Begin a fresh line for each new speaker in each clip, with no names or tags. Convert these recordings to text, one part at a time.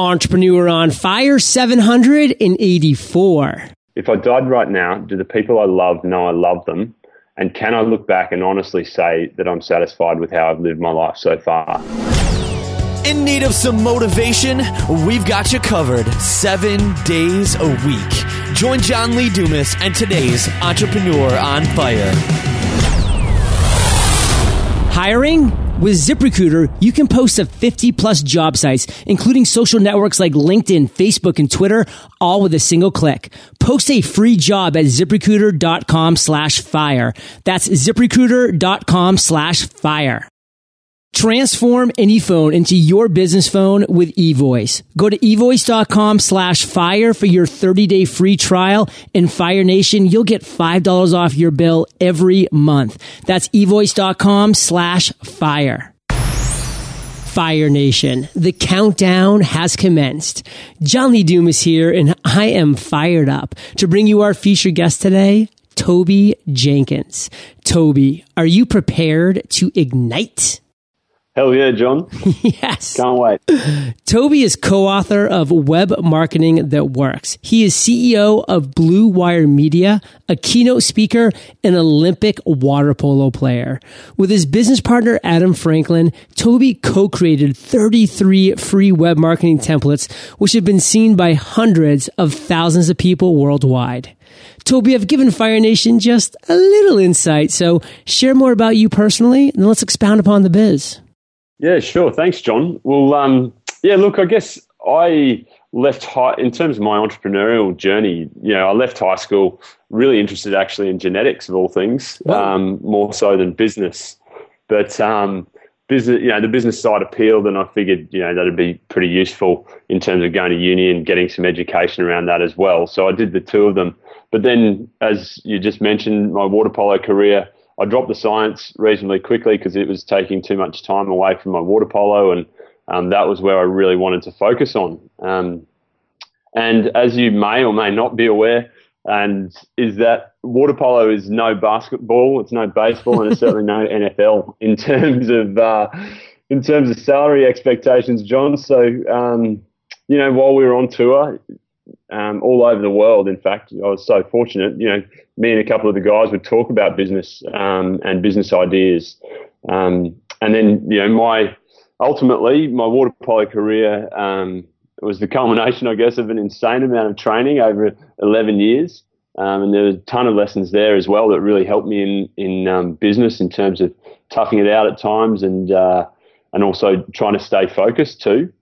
Entrepreneur on Fire 784.
If I died right now, do the people I love know I love them? And can I look back and honestly say that I'm satisfied with how I've lived my life so far?
In need of some motivation? We've got you covered seven days a week. Join John Lee Dumas and today's Entrepreneur on Fire.
Hiring? With ZipRecruiter, you can post to 50 plus job sites, including social networks like LinkedIn, Facebook, and Twitter, all with a single click. Post a free job at ziprecruiter.com slash fire. That's ziprecruiter.com slash fire. Transform any phone into your business phone with eVoice. Go to evoice.com slash fire for your 30 day free trial. And Fire Nation, you'll get $5 off your bill every month. That's evoice.com slash fire. Fire Nation, the countdown has commenced. John Lee is here, and I am fired up to bring you our featured guest today, Toby Jenkins. Toby, are you prepared to ignite?
Hell yeah, John.
yes.
Can't wait.
Toby is co-author of Web Marketing That Works. He is CEO of Bluewire Media, a keynote speaker, and Olympic water polo player. With his business partner, Adam Franklin, Toby co-created 33 free web marketing templates, which have been seen by hundreds of thousands of people worldwide. Toby, I've given Fire Nation just a little insight, so share more about you personally, and let's expound upon the biz.
Yeah, sure. Thanks, John. Well, um, yeah, look, I guess I left high in terms of my entrepreneurial journey. You know, I left high school really interested actually in genetics of all things, um, more so than business. But um, business, you know, the business side appealed, and I figured, you know, that'd be pretty useful in terms of going to uni and getting some education around that as well. So I did the two of them. But then, as you just mentioned, my water polo career I dropped the science reasonably quickly because it was taking too much time away from my water polo, and um, that was where I really wanted to focus on. Um, and as you may or may not be aware, and is that water polo is no basketball, it's no baseball, and it's certainly no NFL in terms of uh, in terms of salary expectations, John. So um, you know, while we were on tour, um, all over the world. In fact, I was so fortunate. You know, me and a couple of the guys would talk about business um, and business ideas, um, and then you know, my ultimately my water polo career um, was the culmination, I guess, of an insane amount of training over 11 years. Um, and there was a ton of lessons there as well that really helped me in in um, business in terms of toughing it out at times and uh, and also trying to stay focused too.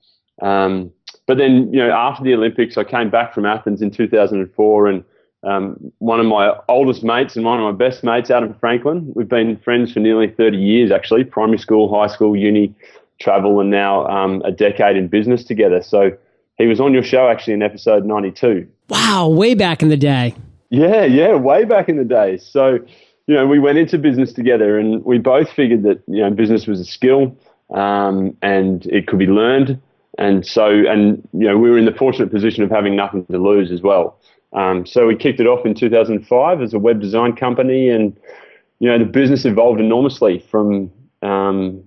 Um, but then, you know, after the Olympics, I came back from Athens in 2004, and um, one of my oldest mates and one of my best mates, Adam Franklin, we've been friends for nearly 30 years, actually, primary school, high school, uni, travel, and now um, a decade in business together. So he was on your show actually in episode 92.
Wow, way back in the day.
Yeah, yeah, way back in the day. So, you know, we went into business together and we both figured that, you know, business was a skill um, and it could be learned. And so, and you know, we were in the fortunate position of having nothing to lose as well. Um, so we kicked it off in 2005 as a web design company, and you know, the business evolved enormously. From um,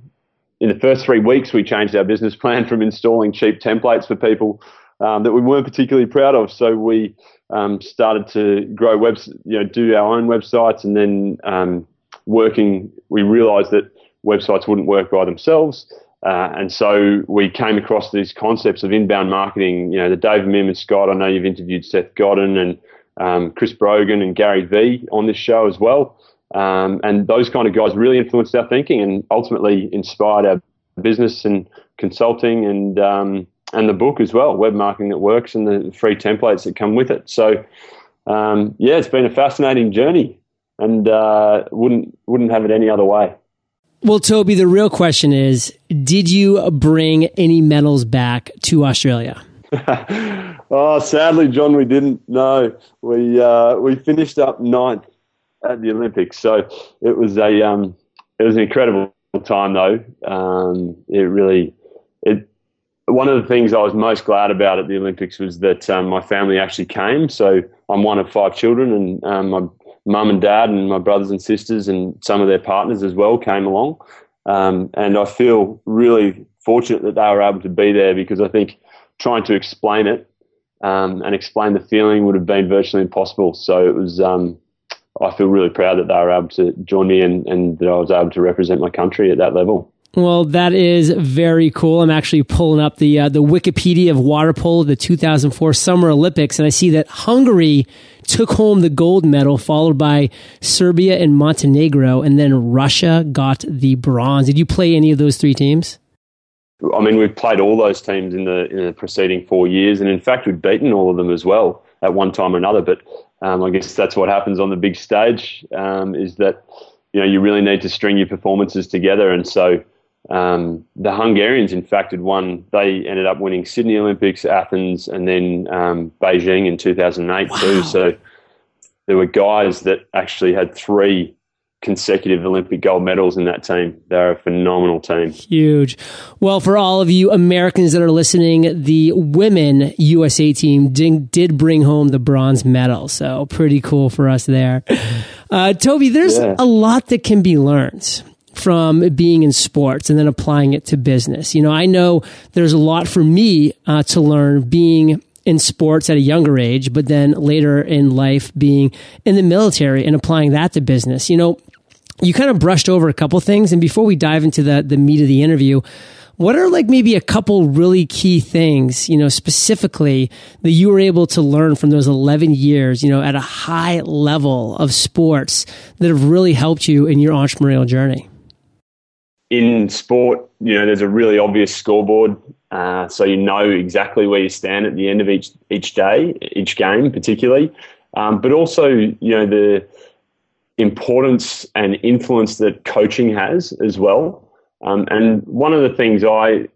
in the first three weeks, we changed our business plan from installing cheap templates for people um, that we weren't particularly proud of. So we um, started to grow webs, you know, do our own websites, and then um, working. We realised that websites wouldn't work by themselves. Uh, and so we came across these concepts of inbound marketing. You know, the Dave Meerman Scott. I know you've interviewed Seth Godin and um, Chris Brogan and Gary Vee on this show as well. Um, and those kind of guys really influenced our thinking and ultimately inspired our business and consulting and um, and the book as well, web marketing that works, and the free templates that come with it. So, um, yeah, it's been a fascinating journey, and uh, wouldn't wouldn't have it any other way.
Well, Toby, the real question is Did you bring any medals back to Australia?
oh, sadly, John, we didn't. No, we uh, we finished up ninth at the Olympics, so it was a um, it was an incredible time, though. Um, it really it one of the things I was most glad about at the Olympics was that um, my family actually came. So I'm one of five children, and um, my mum and dad and my brothers and sisters and some of their partners as well came along. Um, and I feel really fortunate that they were able to be there because I think trying to explain it um, and explain the feeling would have been virtually impossible. So it was. Um, I feel really proud that they were able to join me and, and that I was able to represent my country at that level.
Well, that is very cool. I'm actually pulling up the uh, the Wikipedia of water polo, the 2004 Summer Olympics, and I see that Hungary took home the gold medal, followed by Serbia and Montenegro, and then Russia got the bronze. Did you play any of those three teams?
I mean, we've played all those teams in the in the preceding four years, and in fact, we've beaten all of them as well at one time or another. But um, I guess that's what happens on the big stage um, is that you know you really need to string your performances together, and so. Um, the Hungarians, in fact, had won. They ended up winning Sydney Olympics, Athens, and then um, Beijing in 2008 wow. too. So there were guys that actually had three consecutive Olympic gold medals in that team. They're a phenomenal team.
Huge. Well, for all of you Americans that are listening, the women USA team did, did bring home the bronze medal. So pretty cool for us there. Uh, Toby, there's yeah. a lot that can be learned from being in sports and then applying it to business. You know, I know there's a lot for me uh, to learn being in sports at a younger age, but then later in life being in the military and applying that to business. You know, you kind of brushed over a couple things. And before we dive into the, the meat of the interview, what are like maybe a couple really key things, you know, specifically that you were able to learn from those 11 years, you know, at a high level of sports that have really helped you in your entrepreneurial journey?
In sport, you know, there's a really obvious scoreboard. Uh, so you know exactly where you stand at the end of each each day, each game, particularly. Um, but also, you know, the importance and influence that coaching has as well. Um, and one of the things I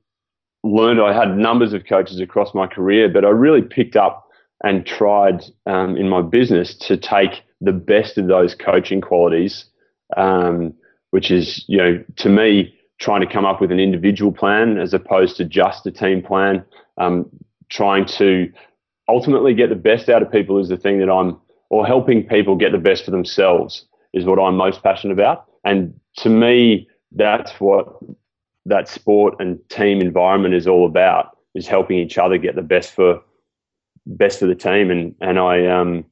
learned, I had numbers of coaches across my career, but I really picked up and tried um, in my business to take the best of those coaching qualities, um, which is, you know, to me, trying to come up with an individual plan as opposed to just a team plan. Um, trying to ultimately get the best out of people is the thing that I'm, or helping people get the best for themselves is what I'm most passionate about. And to me, that's what that sport and team environment is all about is helping each other get the best for best for the team and and I um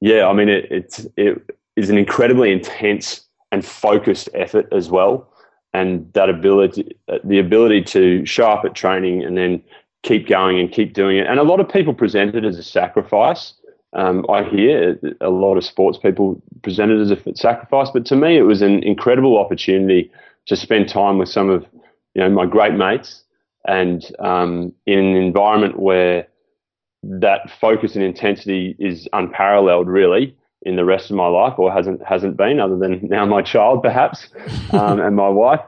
yeah I mean it it's it is an incredibly intense and focused effort as well. And that ability the ability to show up at training and then keep going and keep doing it. And a lot of people present it as a sacrifice. Um, I hear a lot of sports people present it as a sacrifice, but to me, it was an incredible opportunity to spend time with some of you know my great mates, and um, in an environment where that focus and intensity is unparalleled, really, in the rest of my life, or hasn't hasn't been, other than now my child, perhaps, um, and my wife.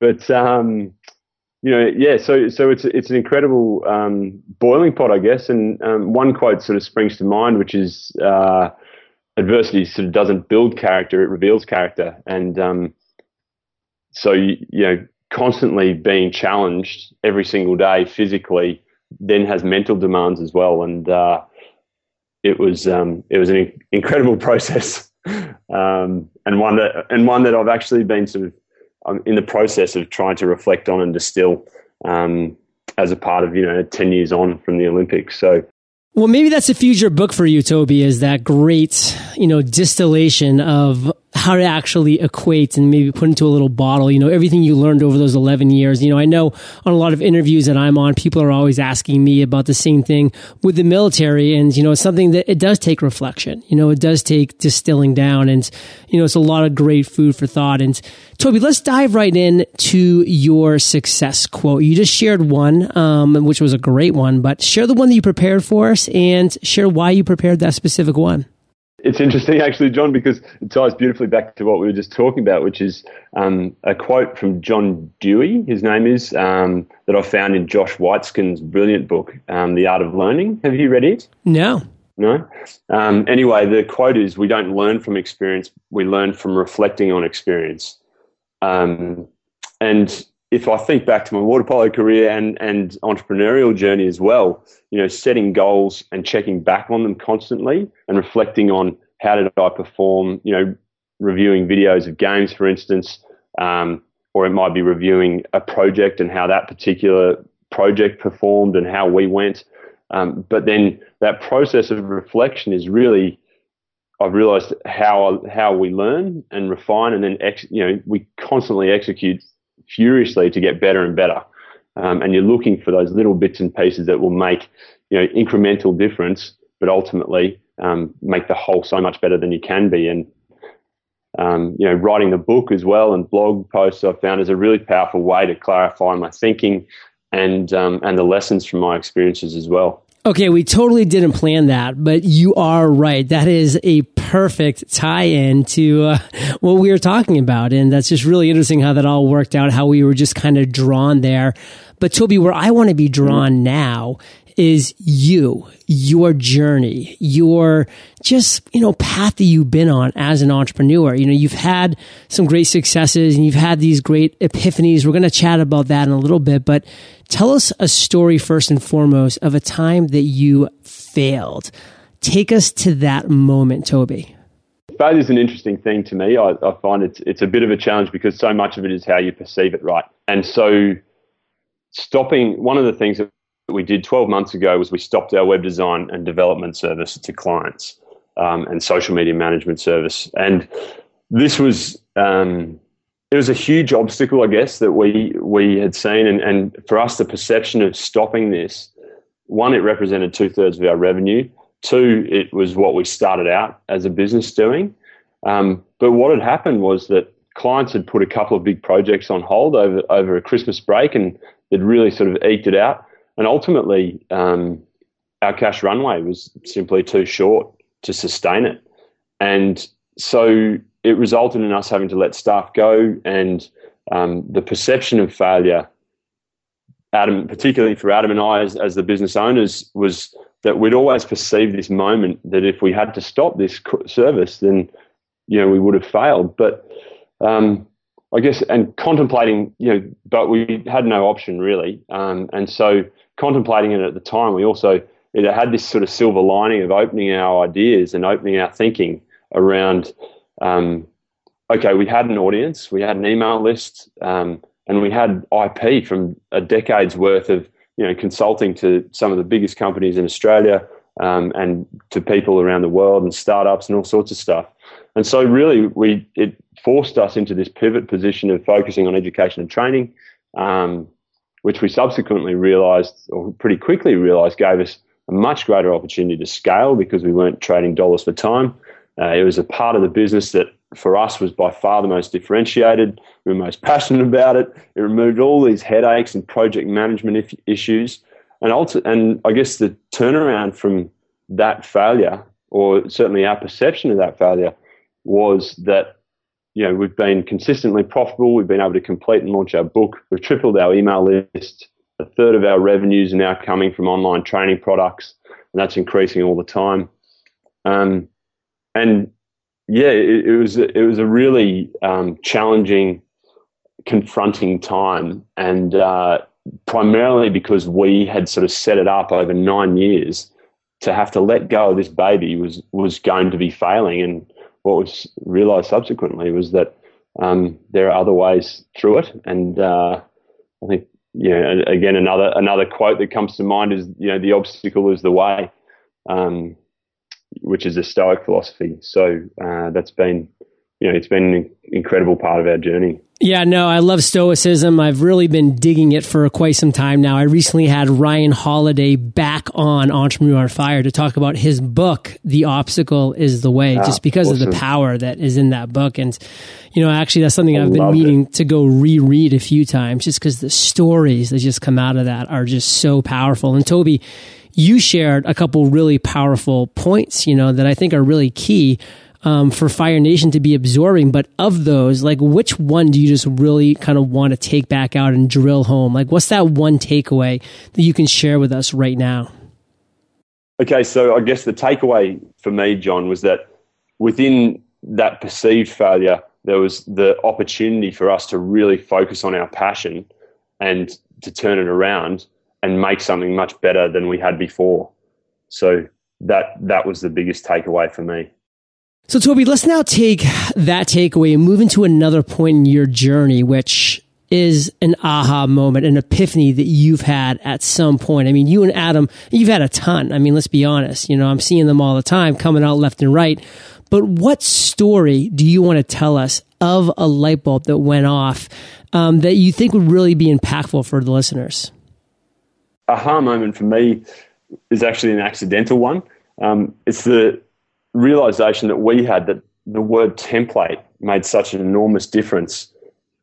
But um, you know, yeah. So, so it's it's an incredible um, boiling pot, I guess. And um, one quote sort of springs to mind, which is, uh, "Adversity sort of doesn't build character; it reveals character." And um, so, you, you, know, constantly being challenged every single day physically, then has mental demands as well. And uh, it was um, it was an incredible process, um, and one that and one that I've actually been sort of I'm in the process of trying to reflect on and distill um, as a part of you know 10 years on from the Olympics. So
well, maybe that's a future book for you, Toby, is that great, you know, distillation of how to actually equate and maybe put into a little bottle, you know, everything you learned over those 11 years. You know, I know on a lot of interviews that I'm on, people are always asking me about the same thing with the military. And, you know, it's something that it does take reflection. You know, it does take distilling down and, you know, it's a lot of great food for thought. And Toby, let's dive right in to your success quote. You just shared one, um, which was a great one, but share the one that you prepared for us and share why you prepared that specific one.
It's interesting, actually, John, because it ties beautifully back to what we were just talking about, which is um, a quote from John Dewey, his name is, um, that I found in Josh Waitzkin's brilliant book, um, The Art of Learning. Have you read it?
No.
No? Um, anyway, the quote is We don't learn from experience, we learn from reflecting on experience. Um, and if I think back to my water polo career and, and entrepreneurial journey as well, you know, setting goals and checking back on them constantly and reflecting on how did I perform, you know, reviewing videos of games, for instance, um, or it might be reviewing a project and how that particular project performed and how we went. Um, but then that process of reflection is really, I've realised how how we learn and refine, and then ex, you know we constantly execute furiously to get better and better. Um, and you're looking for those little bits and pieces that will make you know incremental difference, but ultimately um, make the whole so much better than you can be. And um, you know, writing the book as well and blog posts I've found is a really powerful way to clarify my thinking and um, and the lessons from my experiences as well.
Okay, we totally didn't plan that, but you are right. That is a perfect tie-in to uh, what we were talking about, and that's just really interesting how that all worked out. How we were just kind of drawn there. But Toby, where I want to be drawn now is you, your journey, your just, you know, path that you've been on as an entrepreneur. You know, you've had some great successes and you've had these great epiphanies. We're going to chat about that in a little bit, but tell us a story first and foremost of a time that you failed. Take us to that moment, Toby.
Failure is an interesting thing to me. I, I find it's it's a bit of a challenge because so much of it is how you perceive it, right? And so stopping one of the things that we did 12 months ago was we stopped our web design and development service to clients um, and social media management service. And this was um, it was a huge obstacle, I guess, that we we had seen. And, and for us, the perception of stopping this, one, it represented two thirds of our revenue. Two, it was what we started out as a business doing. Um, but what had happened was that clients had put a couple of big projects on hold over over a Christmas break, and they'd really sort of eked it out. And ultimately, um, our cash runway was simply too short to sustain it. And so it resulted in us having to let staff go, and um, the perception of failure, Adam, particularly for Adam and I as, as the business owners, was that we'd always perceived this moment that if we had to stop this service, then you know we would have failed. But um, I guess, and contemplating, you know, but we had no option really, um, and so contemplating it at the time, we also it had this sort of silver lining of opening our ideas and opening our thinking around. Um, okay, we had an audience, we had an email list, um, and we had IP from a decade's worth of you know consulting to some of the biggest companies in Australia um, and to people around the world and startups and all sorts of stuff. And so, really, we it forced us into this pivot position of focusing on education and training. Um, which we subsequently realized, or pretty quickly realized, gave us a much greater opportunity to scale because we weren't trading dollars for time. Uh, it was a part of the business that for us was by far the most differentiated. We were most passionate about it. It removed all these headaches and project management if, issues. And, ulti- and I guess the turnaround from that failure, or certainly our perception of that failure, was that you know, we've been consistently profitable. We've been able to complete and launch our book. We've tripled our email list. A third of our revenues are now coming from online training products, and that's increasing all the time. Um, and yeah, it, it, was it was a really um, challenging, confronting time, and uh, primarily because we had sort of set it up over nine years to have to let go of this baby was was going to be failing and what was realised subsequently was that um, there are other ways through it, and uh, I think you know again another another quote that comes to mind is you know the obstacle is the way, um, which is a Stoic philosophy. So uh, that's been you know it's been an incredible part of our journey.
Yeah, no, I love Stoicism. I've really been digging it for quite some time now. I recently had Ryan Holiday back on Entrepreneur on Fire to talk about his book, The Obstacle is the Way, ah, just because awesome. of the power that is in that book. And, you know, actually that's something I I've been meaning it. to go reread a few times just because the stories that just come out of that are just so powerful. And Toby, you shared a couple really powerful points, you know, that I think are really key um, for Fire Nation to be absorbing. But of those, like which one do you just really kind of want to take back out and drill home? Like what's that one takeaway that you can share with us right now?
Okay, so I guess the takeaway for me, John, was that within that perceived failure, there was the opportunity for us to really focus on our passion and to turn it around and make something much better than we had before. So that that was the biggest takeaway for me.
So, Toby, let's now take that takeaway and move into another point in your journey, which is an aha moment, an epiphany that you've had at some point? I mean, you and Adam, you've had a ton. I mean, let's be honest. You know, I'm seeing them all the time coming out left and right. But what story do you want to tell us of a light bulb that went off um, that you think would really be impactful for the listeners?
Aha moment for me is actually an accidental one. Um, it's the realization that we had that the word template made such an enormous difference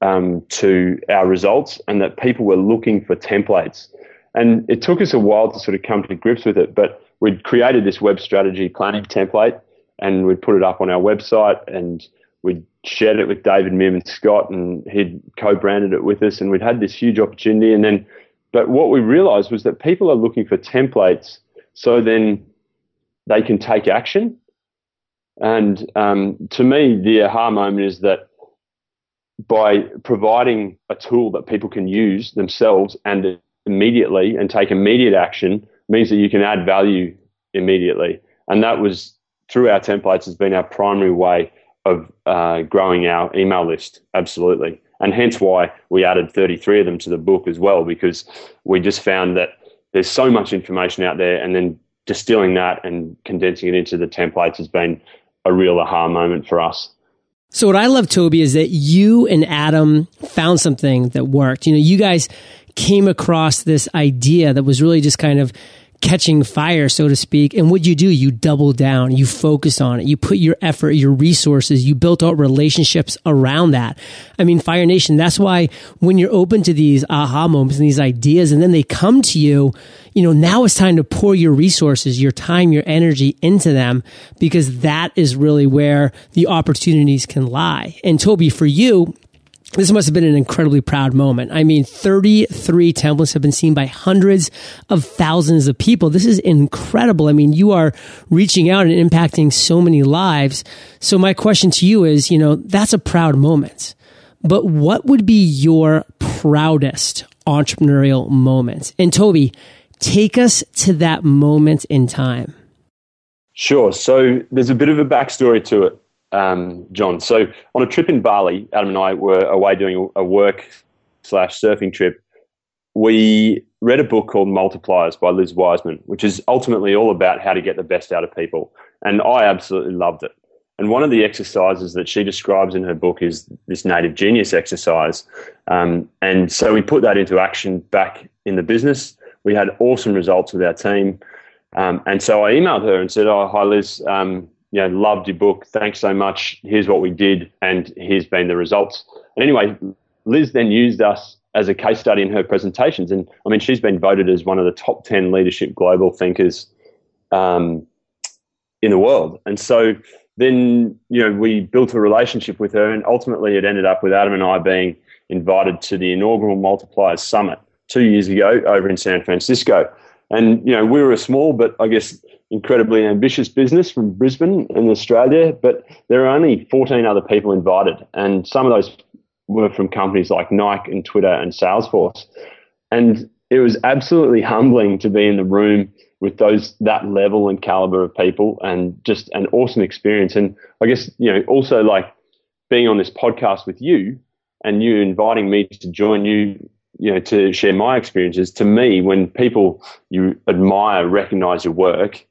um, to our results and that people were looking for templates. And it took us a while to sort of come to grips with it, but we'd created this web strategy planning template and we'd put it up on our website and we'd shared it with David Meerman Scott and he'd co-branded it with us and we'd had this huge opportunity and then but what we realized was that people are looking for templates so then they can take action and um, to me the aha moment is that by providing a tool that people can use themselves and immediately and take immediate action means that you can add value immediately. And that was through our templates has been our primary way of uh, growing our email list. Absolutely. And hence why we added 33 of them to the book as well, because we just found that there's so much information out there and then distilling that and condensing it into the templates has been a real aha moment for us.
So what I love, Toby, is that you and Adam found something that worked. You know, you guys came across this idea that was really just kind of catching fire, so to speak. And what you do, you double down, you focus on it, you put your effort, your resources, you built out relationships around that. I mean, Fire Nation, that's why when you're open to these aha moments and these ideas, and then they come to you, you know, now it's time to pour your resources, your time, your energy into them because that is really where the opportunities can lie. And Toby, for you, this must have been an incredibly proud moment. I mean, 33 templates have been seen by hundreds of thousands of people. This is incredible. I mean, you are reaching out and impacting so many lives. So my question to you is, you know, that's a proud moment. But what would be your proudest entrepreneurial moment? And Toby, take us to that moment in time.
Sure. So there's a bit of a backstory to it um, John. So on a trip in Bali, Adam and I were away doing a work slash surfing trip. We read a book called Multipliers by Liz Wiseman, which is ultimately all about how to get the best out of people. And I absolutely loved it. And one of the exercises that she describes in her book is this native genius exercise. Um, and so we put that into action back in the business. We had awesome results with our team. Um, and so I emailed her and said, Oh, hi, Liz. Um, you know, loved your book. Thanks so much. Here's what we did, and here's been the results. And anyway, Liz then used us as a case study in her presentations. And I mean, she's been voted as one of the top 10 leadership global thinkers um, in the world. And so then, you know, we built a relationship with her, and ultimately it ended up with Adam and I being invited to the inaugural Multipliers Summit two years ago over in San Francisco. And, you know, we were a small, but I guess incredibly ambitious business from Brisbane in Australia, but there are only 14 other people invited. And some of those were from companies like Nike and Twitter and Salesforce. And it was absolutely humbling to be in the room with those that level and caliber of people and just an awesome experience. And I guess, you know, also like being on this podcast with you and you inviting me to join you you know, to share my experiences. To me, when people you admire recognize your work,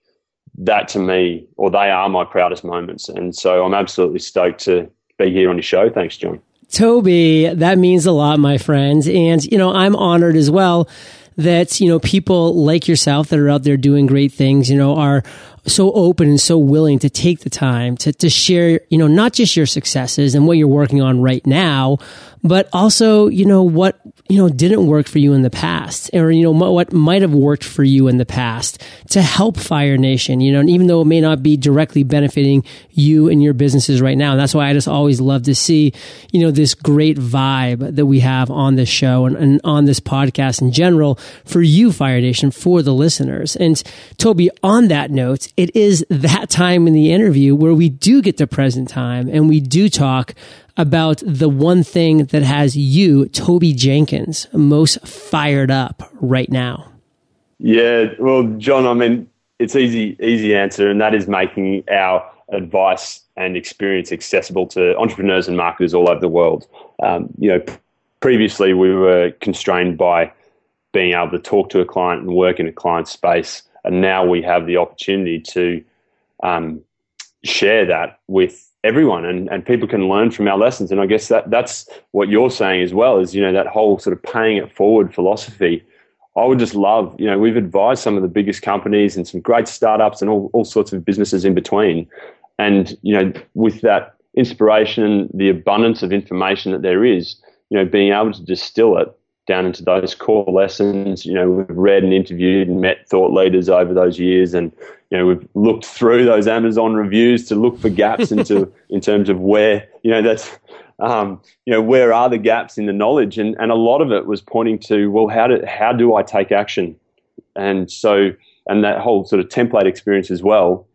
that to me, or they are my proudest moments. And so I'm absolutely stoked to be here on your show. Thanks, John.
Toby, that means a lot, my friends. And, you know, I'm honored as well that, you know, people like yourself that are out there doing great things, you know, are so open and so willing to take the time to, to share, you know, not just your successes and what you're working on right now, but also, you know, what, you know, didn't work for you in the past or, you know, what might have worked for you in the past to help Fire Nation, you know, and even though it may not be directly benefiting you and your businesses right now. And that's why I just always love to see, you know, this great vibe that we have on this show and, and on this podcast in general for you, Fire Nation, for the listeners. And Toby, on that note, it is that time in the interview where we do get to present time and we do talk about the one thing that has you, Toby Jenkins, most fired up right now?
Yeah, well, John, I mean, it's easy, easy answer, and that is making our advice and experience accessible to entrepreneurs and marketers all over the world. Um, you know, previously we were constrained by being able to talk to a client and work in a client space, and now we have the opportunity to um, share that with everyone and, and people can learn from our lessons. And i guess that that's what you're saying as well is you know that whole sort of paying it forward philosophy. I would just love you know we've advised some of the biggest companies and some great startups and all, all sorts of businesses in between. And you know with that inspiration the abundance of information that there is you know being able to distill it down into those core lessons. You know, we've read and interviewed and met thought leaders over those years, and you know, we've looked through those Amazon reviews to look for gaps into in terms of where you know that's um, you know where are the gaps in the knowledge, and and a lot of it was pointing to well, how do how do I take action, and so and that whole sort of template experience as well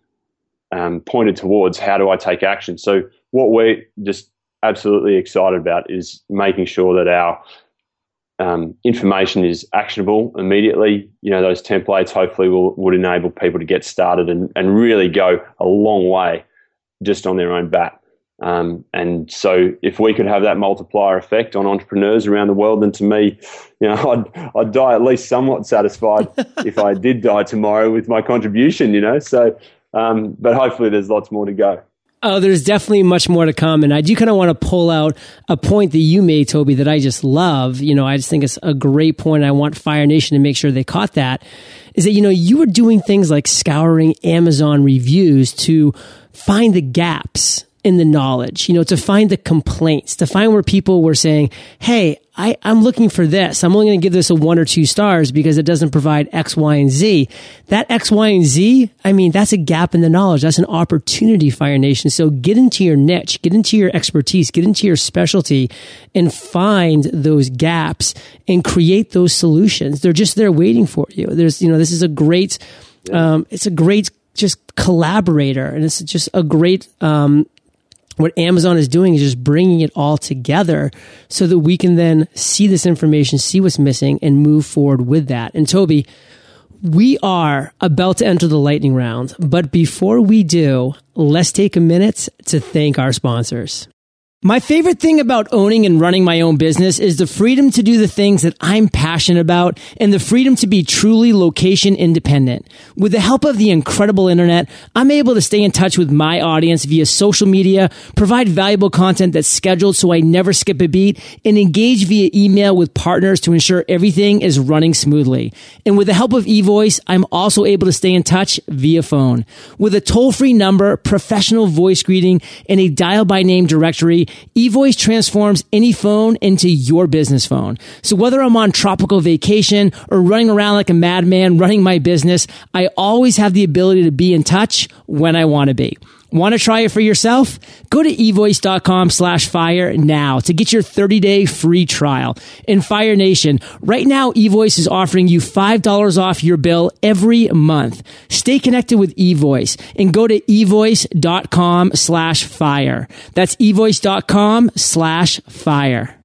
um, pointed towards how do I take action. So what we're just absolutely excited about is making sure that our um, information is actionable immediately. You know, those templates hopefully will would enable people to get started and, and really go a long way just on their own bat. Um, and so, if we could have that multiplier effect on entrepreneurs around the world, then to me, you know, I'd I'd die at least somewhat satisfied if I did die tomorrow with my contribution. You know, so um, but hopefully, there's lots more to go.
Oh, there's definitely much more to come. And I do kind of want to pull out a point that you made, Toby, that I just love. You know, I just think it's a great point. I want Fire Nation to make sure they caught that. Is that, you know, you were doing things like scouring Amazon reviews to find the gaps in the knowledge, you know, to find the complaints, to find where people were saying, Hey, I, I'm looking for this. I'm only going to give this a one or two stars because it doesn't provide X, Y, and Z. That X, Y, and Z, I mean, that's a gap in the knowledge. That's an opportunity, Fire Nation. So get into your niche, get into your expertise, get into your specialty and find those gaps and create those solutions. They're just there waiting for you. There's, you know, this is a great, um, it's a great just collaborator and it's just a great, um, what Amazon is doing is just bringing it all together so that we can then see this information, see what's missing, and move forward with that. And Toby, we are about to enter the lightning round, but before we do, let's take a minute to thank our sponsors. My favorite thing about owning and running my own business is the freedom to do the things that I'm passionate about and the freedom to be truly location independent. With the help of the incredible internet, I'm able to stay in touch with my audience via social media, provide valuable content that's scheduled so I never skip a beat, and engage via email with partners to ensure everything is running smoothly. And with the help of eVoice, I'm also able to stay in touch via phone. With a toll-free number, professional voice greeting, and a dial by name directory, eVoice transforms any phone into your business phone. So whether I'm on tropical vacation or running around like a madman running my business, I always have the ability to be in touch when I want to be. Want to try it for yourself? Go to evoice.com slash fire now to get your 30 day free trial. In Fire Nation, right now, eVoice is offering you $5 off your bill every month. Stay connected with eVoice and go to evoice.com slash fire. That's evoice.com slash fire.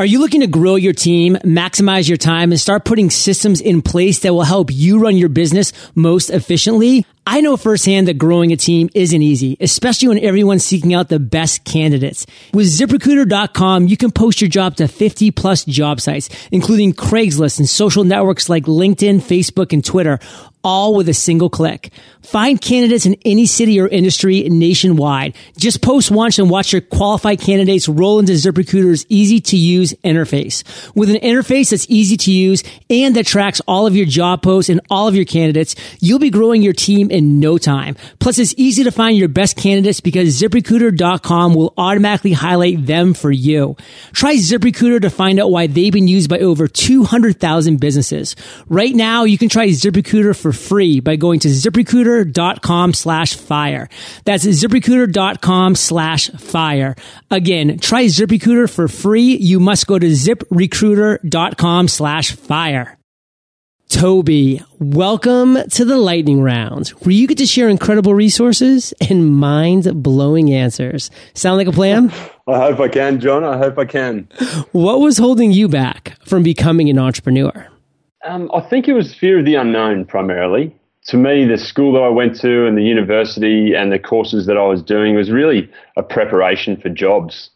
Are you looking to grow your team, maximize your time, and start putting systems in place that will help you run your business most efficiently? I know firsthand that growing a team isn't easy, especially when everyone's seeking out the best candidates. With ziprecruiter.com, you can post your job to 50 plus job sites, including Craigslist and social networks like LinkedIn, Facebook, and Twitter, all with a single click. Find candidates in any city or industry nationwide. Just post once and watch your qualified candidates roll into ZipRecruiter's easy to use interface. With an interface that's easy to use and that tracks all of your job posts and all of your candidates, you'll be growing your team in no time. Plus, it's easy to find your best candidates because ZipRecruiter.com will automatically highlight them for you. Try ZipRecruiter to find out why they've been used by over 200,000 businesses. Right now, you can try ZipRecruiter for free by going to ziprecruiter.com slash fire. That's ziprecruiter.com slash fire. Again, try ZipRecruiter for free. You must go to ziprecruiter.com slash fire. Toby, welcome to the lightning round where you get to share incredible resources and mind blowing answers. Sound like a plan?
I hope I can, John. I hope I can.
What was holding you back from becoming an entrepreneur?
Um, I think it was fear of the unknown primarily. To me, the school that I went to and the university and the courses that I was doing was really a preparation for jobs.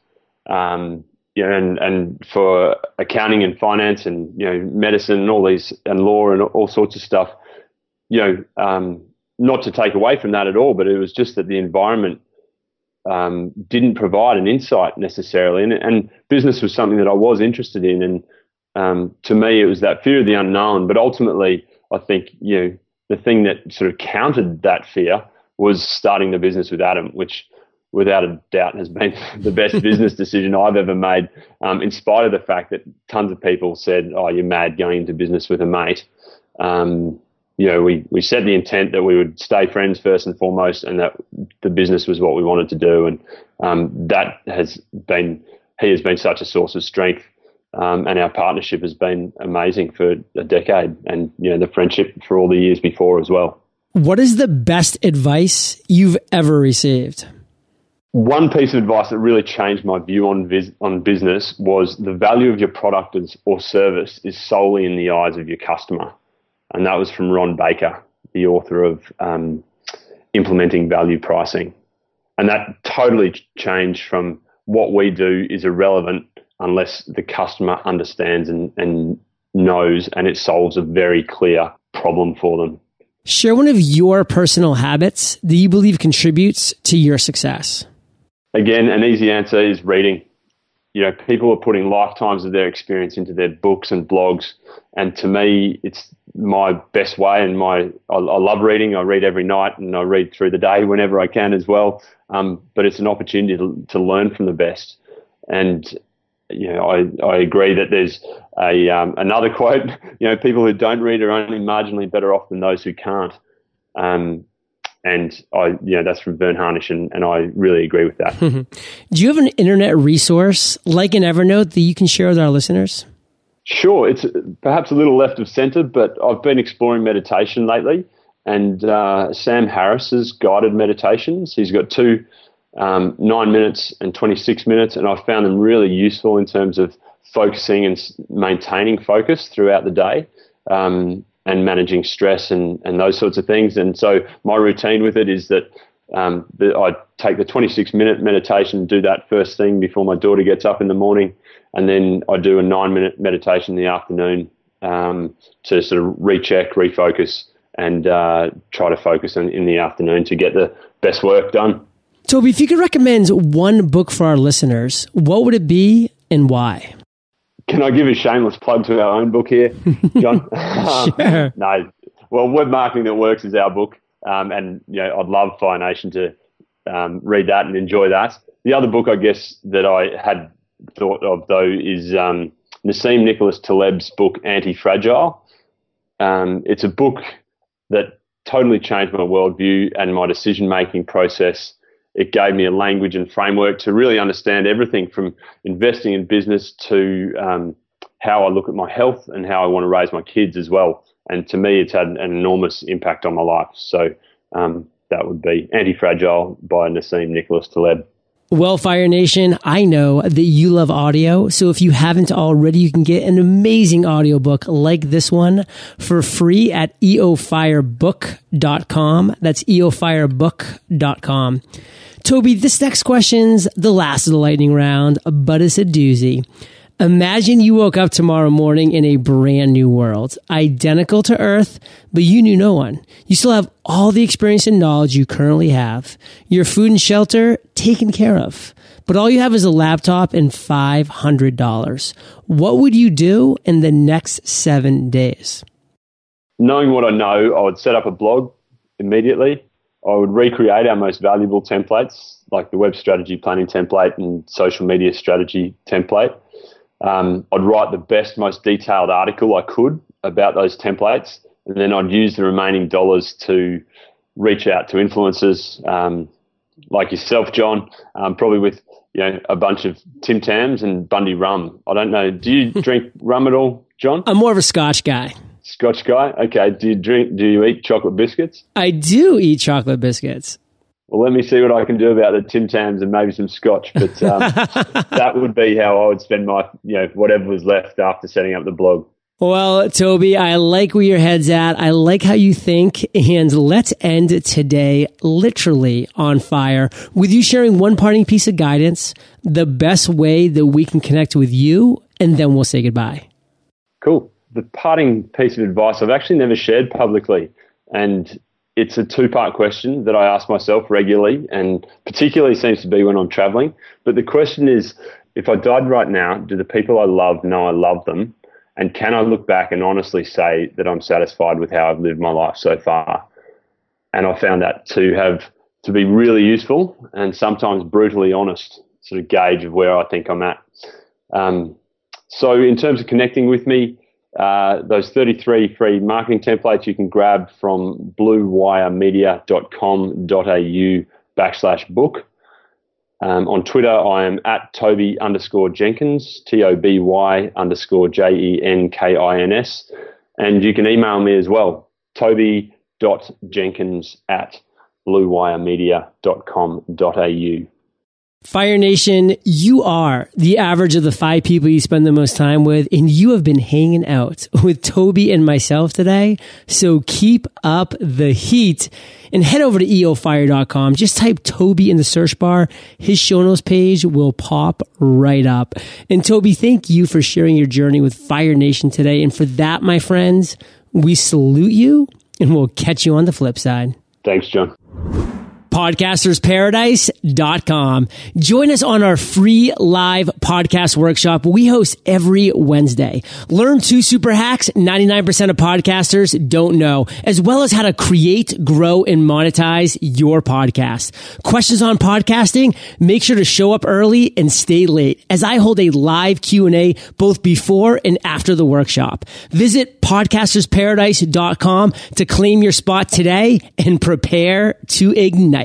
Um, you know, and, and for accounting and finance and you know medicine and all these and law and all sorts of stuff, you know, um, not to take away from that at all, but it was just that the environment um, didn't provide an insight necessarily, and, and, business was something that I was interested in, and um, to me it was that fear of the unknown. But ultimately, I think you know the thing that sort of countered that fear was starting the business with Adam, which without a doubt has been the best business decision I've ever made, um, in spite of the fact that tons of people said, "Oh, you're mad going into business with a mate." Um, you know, we, we set the intent that we would stay friends first and foremost, and that the business was what we wanted to do, and um, that has been he has been such a source of strength, um, and our partnership has been amazing for a decade, and you know the friendship for all the years before as well.
What is the best advice you've ever received?
One piece of advice that really changed my view on vis- on business was the value of your product or service is solely in the eyes of your customer and that was from Ron Baker, the author of um, Implementing Value Pricing. And that totally changed from what we do is irrelevant unless the customer understands and, and knows and it solves a very clear problem for them.
Share one of your personal habits that you believe contributes to your success.
Again, an easy answer is reading. You know, people are putting lifetimes of their experience into their books and blogs. And to me, it's my best way and my I, I, love reading. I read every night and I read through the day whenever I can as well. Um, but it's an opportunity to, to learn from the best. And you know, I, I agree that there's a um, another quote. You know, people who don't read are only marginally better off than those who can't. Um, and I, you know, that's from Verne Harnish, and, and I really agree with that.
Do you have an internet resource like an Evernote that you can share with our listeners?
Sure, it's perhaps a little left of centre, but I've been exploring meditation lately, and uh, Sam Harris's guided meditations. He's got two um, nine minutes and 26 minutes, and I found them really useful in terms of focusing and maintaining focus throughout the day. Um, and managing stress and, and those sorts of things. And so my routine with it is that um, I take the 26 minute meditation, do that first thing before my daughter gets up in the morning, and then I do a nine minute meditation in the afternoon um, to sort of recheck, refocus, and uh, try to focus in, in the afternoon to get the best work done.
Toby, if you could recommend one book for our listeners, what would it be and why?
Can I give a shameless plug to our own book here, John?
sure.
um, no. Well, Web Marketing That Works is our book. Um, and, you know, I'd love Fire Nation to um, read that and enjoy that. The other book, I guess, that I had thought of though is um, Nassim Nicholas Taleb's book Anti Fragile. Um, it's a book that totally changed my worldview and my decision making process. It gave me a language and framework to really understand everything from investing in business to um, how I look at my health and how I want to raise my kids as well. And to me, it's had an enormous impact on my life. So um, that would be Anti Fragile by Nassim Nicholas Taleb.
Well, Fire Nation, I know that you love audio. So if you haven't already, you can get an amazing audiobook like this one for free at eofirebook.com. That's eofirebook.com. Toby, this next question's the last of the lightning round, but it's a doozy. Imagine you woke up tomorrow morning in a brand new world, identical to Earth, but you knew no one. You still have all the experience and knowledge you currently have. Your food and shelter taken care of. But all you have is a laptop and $500. What would you do in the next seven days?
Knowing what I know, I would set up a blog immediately. I would recreate our most valuable templates, like the web strategy planning template and social media strategy template. Um, I'd write the best, most detailed article I could about those templates, and then I'd use the remaining dollars to reach out to influencers um, like yourself, John, um, probably with you know a bunch of Tim Tams and Bundy rum. I don't know. Do you drink rum at all, John?
I'm more of a Scotch guy.
Scotch guy. Okay. Do you drink? Do you eat chocolate biscuits?
I do eat chocolate biscuits
well, let me see what I can do about the Tim Tams and maybe some scotch. But um, that would be how I would spend my, you know, whatever was left after setting up the blog.
Well, Toby, I like where your head's at. I like how you think. And let's end today literally on fire with you sharing one parting piece of guidance, the best way that we can connect with you, and then we'll say goodbye.
Cool. The parting piece of advice I've actually never shared publicly. And it's a two part question that I ask myself regularly, and particularly seems to be when I'm traveling. But the question is if I died right now, do the people I love know I love them? And can I look back and honestly say that I'm satisfied with how I've lived my life so far? And I found that to have to be really useful and sometimes brutally honest sort of gauge of where I think I'm at. Um, so in terms of connecting with me, uh, those 33 free marketing templates you can grab from bluewiremedia.com.au backslash book. Um, on Twitter, I am at Toby underscore Jenkins, T O B Y underscore J E N K I N S. And you can email me as well, toby.jenkins at bluewiremedia.com.au.
Fire Nation, you are the average of the five people you spend the most time with, and you have been hanging out with Toby and myself today. So keep up the heat and head over to eofire.com. Just type Toby in the search bar. His show notes page will pop right up. And Toby, thank you for sharing your journey with Fire Nation today. And for that, my friends, we salute you and we'll catch you on the flip side.
Thanks, John
podcastersparadise.com. Join us on our free live podcast workshop we host every Wednesday. Learn two super hacks 99% of podcasters don't know, as well as how to create, grow, and monetize your podcast. Questions on podcasting? Make sure to show up early and stay late as I hold a live Q&A both before and after the workshop. Visit podcastersparadise.com to claim your spot today and prepare to ignite.